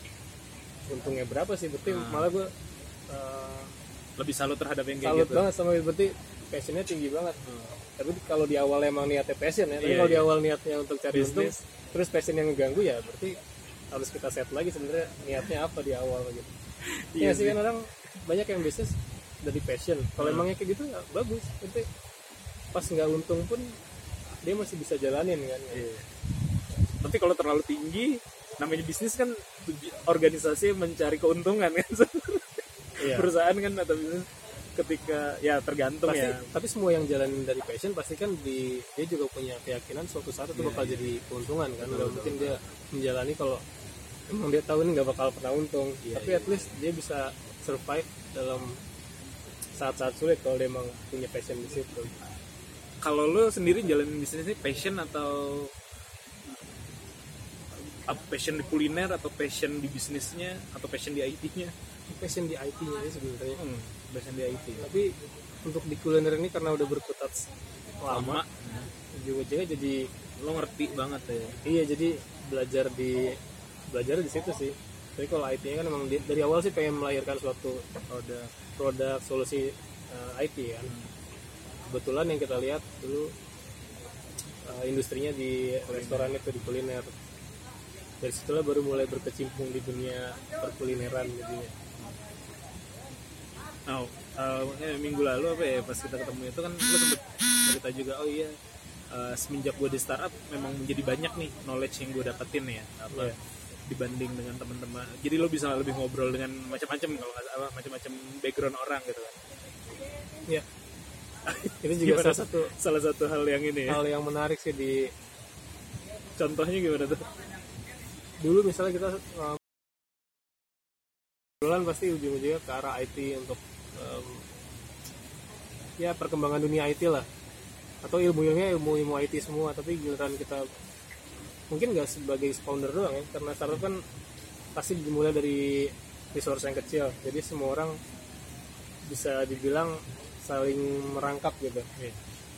Speaker 2: untungnya berapa sih. Berarti malah gue eh,
Speaker 1: lebih salut terhadap yang kayak
Speaker 2: salut
Speaker 1: gitu.
Speaker 2: banget sama berarti passionnya tinggi banget. Tapi kalau di awal emang niatnya passion ya tapi
Speaker 1: Iya,
Speaker 2: kalau di
Speaker 1: iya.
Speaker 2: awal niatnya untuk cari untung terus passion yang ngeganggu ya berarti harus kita set lagi sebenarnya niatnya apa di awal gitu.
Speaker 1: Iya
Speaker 2: Iya sih kan orang banyak yang bisnis dari passion. Kalau emangnya kayak gitu ya bagus. Nanti pas nggak untung pun dia masih bisa jalanin kan.
Speaker 1: Iya. tapi kalau terlalu tinggi namanya bisnis kan organisasi mencari keuntungan kan.
Speaker 2: Iya.
Speaker 1: perusahaan kan atau bisnis ketika ya tergantung
Speaker 2: pasti
Speaker 1: ya.
Speaker 2: tapi semua yang jalanin dari passion pasti kan di dia juga punya keyakinan suatu saat itu bakal jadi keuntungan kan. Nggak mungkin dia menjalani kalau emang dia tahu ini nggak bakal pernah untung. Tapi at least dia bisa survive dalam saat-saat sulit kalau dia emang punya passion di situ.
Speaker 1: Kalau lu sendiri jalanin bisnis ini passion atau apa passion di kuliner atau passion di bisnisnya atau passion di IT-nya
Speaker 2: passion di IT-nya sih sebenarnya.
Speaker 1: Hmm, passion di IT
Speaker 2: tapi untuk di kuliner ini karena udah berkutat
Speaker 1: lama
Speaker 2: lama. juga jadi
Speaker 1: lo ngerti banget ya.
Speaker 2: Iya jadi belajar di belajar di situ sih tapi kalau IT-nya kan emang di- dari awal sih pengen melahirkan suatu
Speaker 1: produk
Speaker 2: produk solusi eh, IT kan. Kebetulan yang kita lihat dulu eh, industrinya di restoran itu di kuliner. Dari situlah baru mulai berkecimpung di dunia perkulineran jadinya
Speaker 1: Nah, eh, eh, minggu lalu apa ya pas kita ketemu itu kan lu sempet cerita juga oh iya eh, semenjak gue di startup memang menjadi banyak nih knowledge yang gue dapetin ya apa
Speaker 2: Iya.
Speaker 1: Dibanding dengan teman-teman. Jadi lo bisa lebih ngobrol dengan macam-macam kalau nggak salah macam-macam background orang gitu kan.
Speaker 2: Ya itu juga
Speaker 1: Gimana?
Speaker 2: salah satu
Speaker 1: salah satu hal yang ini ya.
Speaker 2: hal yang menarik sih di
Speaker 1: contohnya gimana tuh?
Speaker 2: Dulu misalnya kita um, bulan pasti ujung-ujungnya ke arah IT untuk um, ya perkembangan dunia IT lah. Atau ilmu-ilmunya ilmu-ilmu IT semua tapi giliran kita mungkin nggak sebagai founder doang ya karena startup kan pasti dimulai dari resource yang kecil jadi semua orang bisa dibilang saling merangkap gitu
Speaker 1: Iya.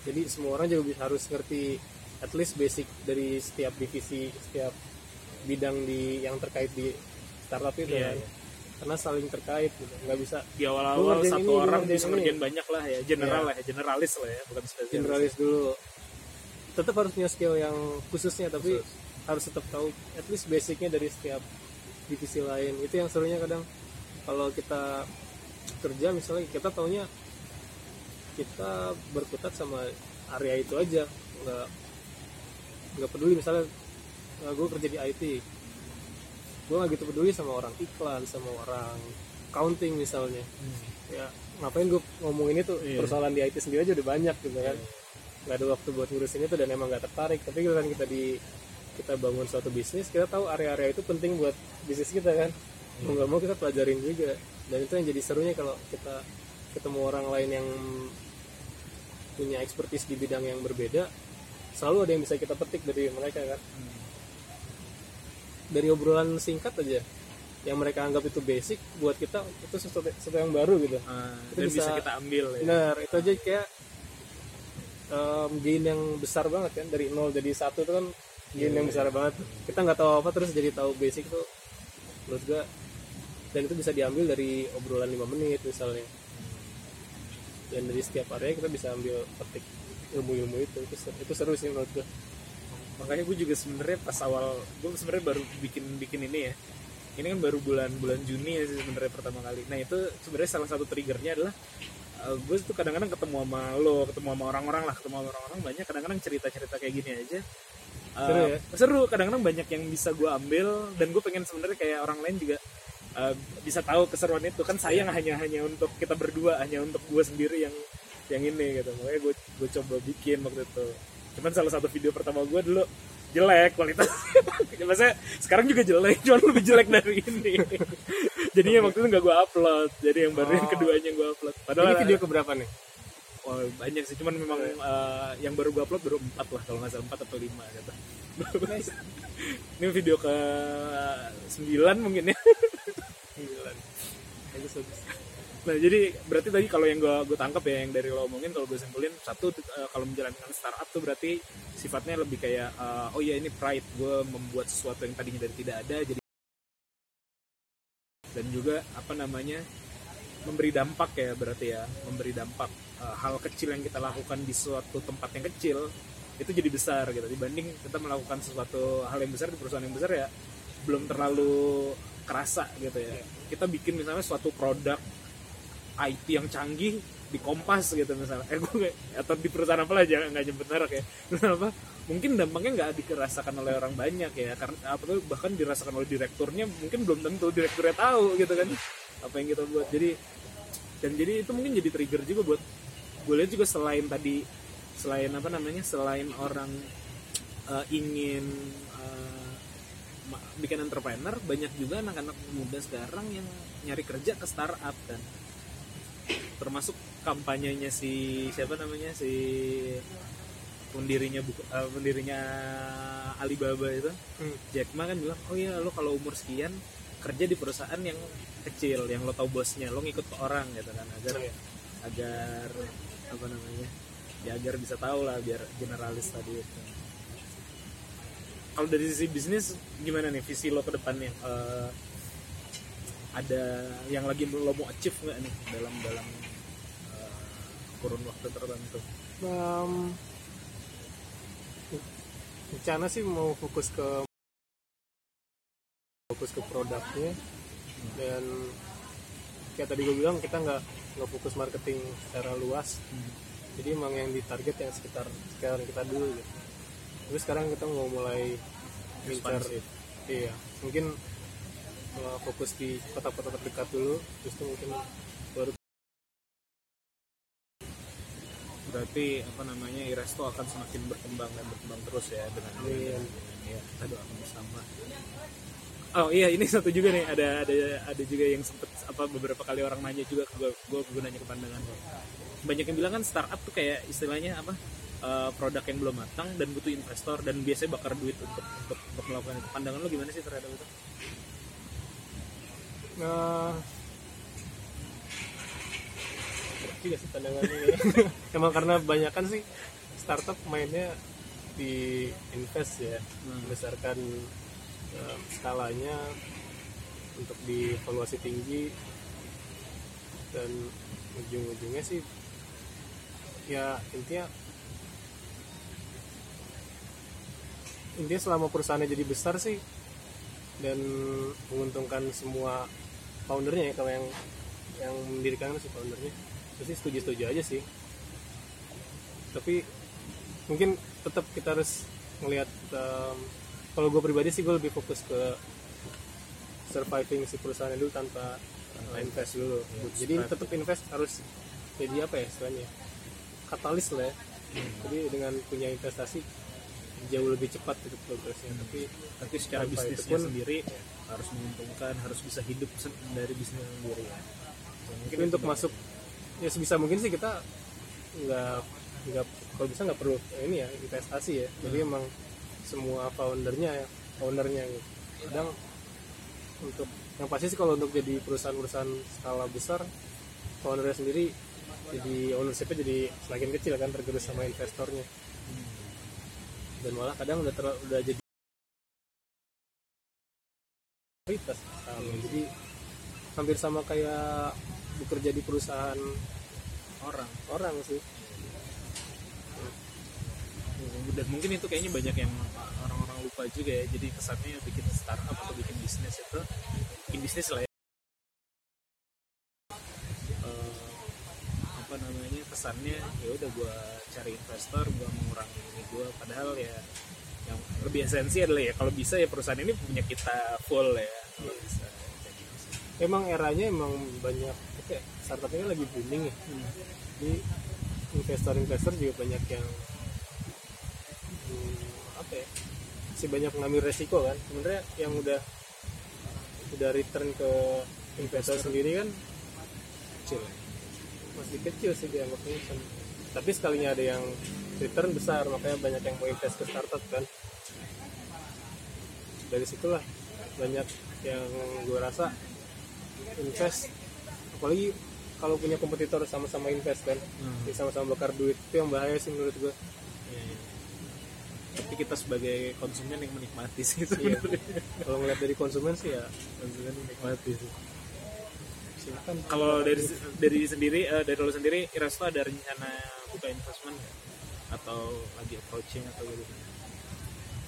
Speaker 2: jadi semua orang juga harus ngerti at least basic dari setiap divisi setiap bidang di yang terkait di startup itu
Speaker 1: Iya,
Speaker 2: kan.
Speaker 1: iya.
Speaker 2: karena saling terkait gitu nggak bisa
Speaker 1: di awal-awal satu
Speaker 2: ini,
Speaker 1: orang bisa ngerjain banyak lah ya general
Speaker 2: Iya.
Speaker 1: lah ya generalis lah ya bukan spesialis
Speaker 2: generalis dulu tetap harus punya skill yang khususnya tapi harus tetap tahu at least basicnya dari setiap divisi lain. Itu yang serunya kadang kalau kita kerja misalnya kita taunya kita berkutat sama area itu aja nggak nggak peduli. Misalnya gue kerja di IT gue nggak gitu peduli sama orang iklan sama orang accounting misalnya. Ya ngapain gue ngomongin itu?
Speaker 1: Iya.
Speaker 2: persoalan di IT sendiri aja udah banyak gitu kan. Nggak ada waktu buat ngurusin itu dan emang nggak tertarik. Tapi kan kita di kita bangun suatu bisnis kita tahu area-area itu penting buat bisnis kita kan? Mau nggak mau kita pelajarin juga. Dan itu yang jadi serunya kalau kita ketemu orang lain yang punya expertise di bidang yang berbeda selalu ada yang bisa kita petik dari mereka kan? Dari obrolan singkat aja yang mereka anggap itu basic buat kita itu sesuatu, sesuatu yang baru gitu.
Speaker 1: Ah,
Speaker 2: Itu
Speaker 1: dan bisa,
Speaker 2: bisa-
Speaker 1: kita ambil ya.
Speaker 2: benar itu aja kayak um, gain yang besar banget kan? Dari nol jadi satu itu kan gain yang besar banget. Kita nggak tahu apa terus jadi tahu basic tuh menurut gua. Dan itu bisa diambil dari obrolan 5 menit misalnya. Dan dari setiap area kita bisa ambil petik ilmu-ilmu itu. Itu seru, itu seru sih menurut gua.
Speaker 1: Makanya gue juga sebenarnya pas awal gue sebenarnya baru bikin bikin ini ya. Ini kan baru bulan bulan Juni ya sih sebenarnya pertama kali. Nah itu sebenarnya salah satu triggernya adalah gue tuh kadang-kadang ketemu sama lo ketemu sama orang-orang lah ketemu sama orang-orang banyak kadang-kadang cerita-cerita kayak gini aja Uh,
Speaker 2: Seru ya?
Speaker 1: seru. Kadang-kadang banyak yang bisa gue ambil dan gue pengen sebenarnya kayak orang lain juga uh, bisa tahu keseruan itu. Kan sayang hanya hanya untuk kita berdua hanya untuk gue sendiri yang yang ini gitu. Makanya gue gue coba bikin waktu itu. Cuman salah satu video pertama gue dulu jelek kualitas. Maksudnya sekarang juga jelek cuman lebih jelek dari ini. Jadinya waktu itu nggak gue upload. Jadi yang baru yang
Speaker 2: Oh.
Speaker 1: keduanya gue upload. Padahal
Speaker 2: ini video keberapa nih
Speaker 1: oh, banyak sih. Cuman memang uh, yang baru gue upload baru empat lah kalau nggak salah. Empat atau lima gitu. Ini video ke sembilan mungkin ya.
Speaker 2: Sembilan.
Speaker 1: Nah jadi berarti tadi kalau yang gue gue tangkap ya yang dari lo omongin kalau gue simpulin satu eh, kalau menjalankan startup tuh berarti sifatnya lebih kayak eh, oh ya ini pride. Gue membuat sesuatu yang tadinya dari tidak ada jadi dan juga apa namanya memberi dampak ya berarti ya. Memberi dampak eh, hal kecil yang kita lakukan di suatu tempat yang kecil itu jadi besar gitu. Dibanding kita melakukan sesuatu hal yang besar di perusahaan yang besar ya belum terlalu kerasa gitu ya. Kita bikin misalnya suatu produk IT yang canggih di Kompas gitu misalnya. Eh gue atau di perusahaan apa lah nggak nyebut merek ya. Apa? Mungkin dampaknya nggak dirasakan oleh orang banyak ya karena apa bahkan dirasakan oleh direkturnya mungkin belum tentu direkturnya tahu gitu kan apa yang kita buat. Jadi dan jadi itu mungkin jadi trigger juga buat gue lihat juga selain tadi selain apa namanya selain orang eh, ingin ma- bikin entrepreneur banyak juga anak-anak muda sekarang yang nyari kerja ke startup kan termasuk kampanyenya si siapa namanya si pendirinya buku, eh, pendirinya Alibaba itu
Speaker 2: Hmm.
Speaker 1: Jack Ma kan bilang oh ya lo kalau umur sekian kerja di perusahaan yang kecil yang lo tau bosnya lo ngikut ke orang gitu kan agar
Speaker 2: Iya.
Speaker 1: agar apa namanya ya agar bisa tahu lah biar generalis tadi itu. Kalau dari sisi bisnis gimana nih visi lo ke depannya? Eh, ada yang lagi lo mau achieve nggak nih dalam dalam eh, kurun waktu tertentu?
Speaker 2: Um, rencana sih mau fokus ke fokus ke produknya. Dan kayak tadi gue bilang kita nggak nggak fokus marketing secara luas. Jadi emang yang ditarget yang sekitar sekitar kita dulu gitu. Terus sekarang kita mau mulai
Speaker 1: Ekspansif.
Speaker 2: iya mungkin uh, fokus di kota-kota terdekat dulu terus itu mungkin baru
Speaker 1: berarti apa namanya Iresto akan semakin berkembang dan berkembang terus ya dengan
Speaker 2: Amin.
Speaker 1: ya. Kita doakan bersama oh iya ini satu juga nih ada ada ada juga yang sempet apa beberapa kali orang nanya juga ke gue gue gue nanya ke pandangan gue banyak yang bilang kan startup tuh kayak istilahnya apa eh, produk yang belum matang dan butuh investor dan biasanya bakar duit untuk untuk, untuk melakukan itu pandangan lo gimana sih terhadap itu
Speaker 2: Nah, juga sih pandangannya ya. Emang karena banyak kan sih startup mainnya di invest ya,
Speaker 1: Hmm.
Speaker 2: berdasarkan skalanya untuk dievaluasi tinggi dan ujung-ujungnya sih ya intinya intinya selama perusahaannya jadi besar sih dan menguntungkan semua foundernya ya kalau yang yang mendirikan si foundernya. Pasti setuju setuju aja sih. Tapi mungkin tetap kita harus ngelihat um, kalau gue pribadi sih gue lebih fokus ke surviving si perusahaan dulu tanpa tanpa invest dulu. Jadi tetap invest harus jadi apa ya istilahnya? Katalis lah ya. Jadi dengan punya investasi jauh lebih cepat gitu progresnya. Tapi
Speaker 1: tapi secara bisnisnya
Speaker 2: pun-
Speaker 1: sendiri harus menguntungkan harus bisa hidup dari bisnis sendiri. Ya Ya, mungkin
Speaker 2: untuk masuk ya sebisa mungkin sih kita nggak nggak kalau bisa nggak perlu ini ya investasi ya. Jadi emang semua foundernya ya ownernya gitu. kadang untuk yang pasti sih kalau untuk jadi perusahaan-perusahaan skala besar foundernya sendiri jadi ownershipnya jadi semakin kecil kan tergerus sama investornya dan malah kadang udah terlalu udah jadi prioritas sama. jadi hampir sama kayak bekerja di perusahaan
Speaker 1: orang
Speaker 2: orang sih
Speaker 1: dan mungkin itu kayaknya banyak yang orang-orang lupa juga ya. Jadi kesannya bikin startup atau bikin bisnis itu bikin bisnis lah ya. Eh, apa namanya kesannya ya udah gua cari investor gua mengurangi ini gua. Padahal ya yang lebih esensi adalah ya kalau bisa ya perusahaan ini punya kita full ya kalau bisa.
Speaker 2: Emang eranya emang banyak ya, startup ini lagi booming ya. Jadi investor-investor juga banyak yang hmm, apa ya masih banyak mengambil resiko kan? Sebenarnya yang udah udah return ke investor sendiri kan
Speaker 1: kecil.
Speaker 2: Masih kecil sih dianggapnya Sen- tapi sekalinya ada yang return besar makanya banyak yang mau invest ke startup kan. Dari situlah banyak yang gue rasa invest. Apalagi kalau punya kompetitor sama-sama invest kan.
Speaker 1: Hmm.
Speaker 2: sama-sama bakar duit itu yang bahaya sih menurut gue.
Speaker 1: Tapi kita sebagai konsumen yang menikmati sih
Speaker 2: Iya. kalau ngeliat dari konsumen sih ya
Speaker 1: konsumen menikmati sih.
Speaker 2: Silakan.
Speaker 1: Kalau dari dari sendiri eh, dari lo sendiri Irasto ada rencana buka investment nggak? atau lagi approaching atau gitu?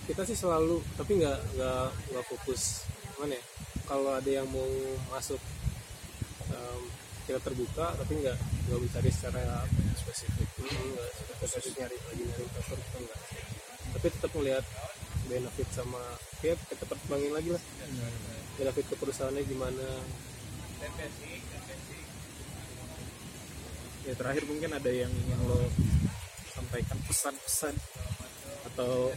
Speaker 2: Kita sih selalu tapi nggak nggak nggak fokus. Mana ya kalau ada yang mau masuk em, kita terbuka tapi nggak nggak mencari secara spesifik. Hmm, nggak spesifik nyari lagi nyari investor itu enggak tapi tetap melihat benefit sama ya kita pertimbangin lagi lah. Benefit ke perusahaannya gimana.
Speaker 1: Ya terakhir mungkin ada yang ingin lo sampaikan pesan-pesan atau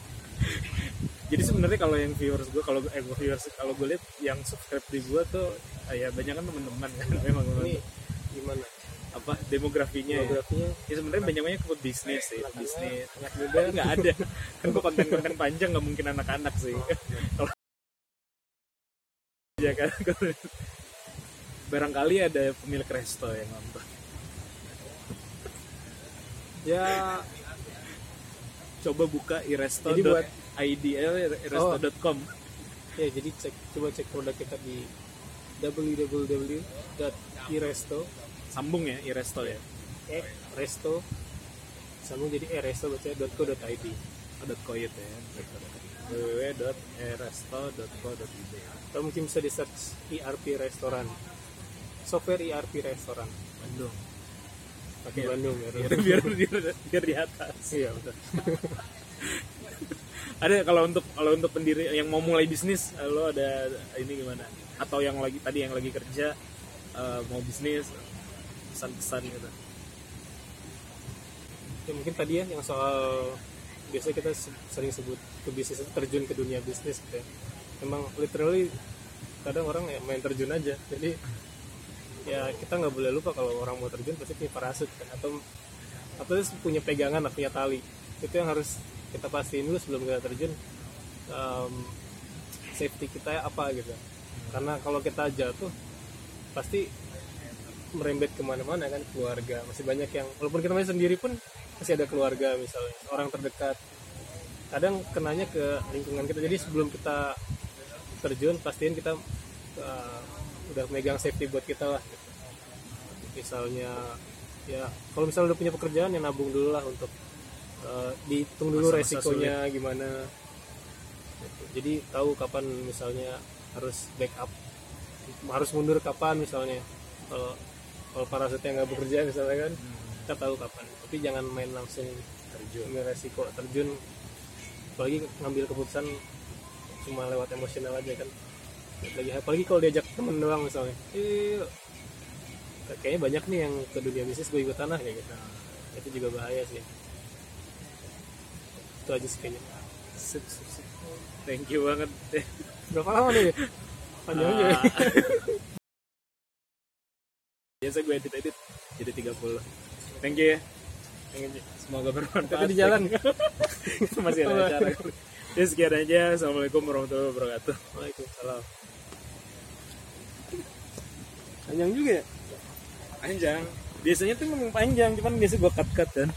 Speaker 1: jadi sebenarnya kalau yang viewers gue kalau eh viewers kalau gue lihat yang subscribe di gue tuh eh, ya banyak kan teman-teman kan memang
Speaker 2: ini gimana
Speaker 1: apa demografinya ya.
Speaker 2: Geografinya
Speaker 1: ya sebenarnya banyak banyak ke bisnis sih
Speaker 2: Anak-anak,
Speaker 1: bisnis.
Speaker 2: anak muda.
Speaker 1: Nggak ada. Kan gua konten-konten panjang nggak mungkin anak-anak sih. Kalau ya kan? Barangkali ada pemilik resto yang nonton.
Speaker 2: Ya.
Speaker 1: Coba buka iresto
Speaker 2: Jadi buat-
Speaker 1: id iresto.com
Speaker 2: ya jadi cek coba cek produk kita di www.iresto
Speaker 1: sambung ya iresto ya.
Speaker 2: E resto. Sambung jadi e resto bacanya .co.id
Speaker 1: dot koit ya www.iresto.co.id
Speaker 2: atau mungkin bisa di search ERP restoran. Software ERP restoran.
Speaker 1: Bandung.
Speaker 2: Pakai
Speaker 1: Biar-
Speaker 2: Bandung ya.
Speaker 1: Biar biar biar, biar di atas.
Speaker 2: Iya betul.
Speaker 1: Ada kalau untuk kalau untuk pendiri yang mau mulai bisnis lo ada ini gimana? Atau yang lagi tadi yang lagi kerja eh, mau bisnis pesan-pesan gitu.
Speaker 2: Ya mungkin tadi ya yang soal biasanya kita se- sering sebut ke bisnis terjun ke dunia bisnis gitu ya. Memang literally kadang orang ya main terjun aja. Jadi ya kita nggak boleh lupa kalau orang mau terjun pasti punya parasut kan atau atau punya pegangan lah, punya tali. Itu yang harus kita pastiin dulu sebelum kita terjun um, safety kita apa gitu. Karena kalau kita jatuh pasti merembet ke mana-mana kan keluarga. Masih banyak yang walaupun kita masih sendiri pun masih ada keluarga misalnya. Orang terdekat. Kadang kenanya ke lingkungan kita. Jadi sebelum kita terjun pastiin kita uh, udah megang safety buat kita lah. Misalnya ya kalau misalnya udah punya pekerjaan ya nabung dulu lah untuk uh, dihitung dulu
Speaker 1: Masa-masa
Speaker 2: resikonya gimana. Gitu. jadi tahu kapan misalnya harus backup. Harus mundur kapan misalnya. Kalau kalau parasutnya nggak bekerja misalnya kan kita tahu kapan. Tapi jangan main langsung terjun. ambil resiko terjun. Apalagi ngambil keputusan cuma lewat emosional aja kan. Lagi apalagi kalau diajak temen doang misalnya. Eh kayaknya banyak nih yang ke dunia bisnis gue ikut tanah kayak gitu. Itu juga bahaya sih. Itu aja sih kayaknya.
Speaker 1: Sip, sip, sip. thank you banget.
Speaker 2: Berapa lama nih? Panjang aja.
Speaker 1: Ah. Biasa gue edit edit. Jadi 30 thank you ya. Semoga bermanfaat.
Speaker 2: Tapi di jalan.
Speaker 1: Masih ada acara. Ya sekian aja. Assalamualaikum warahmatullahi wabarakatuh.
Speaker 2: Waalaikumsalam. Panjang juga ya?
Speaker 1: Panjang. Biasanya tuh memang panjang cuman biasa gue cut cut kan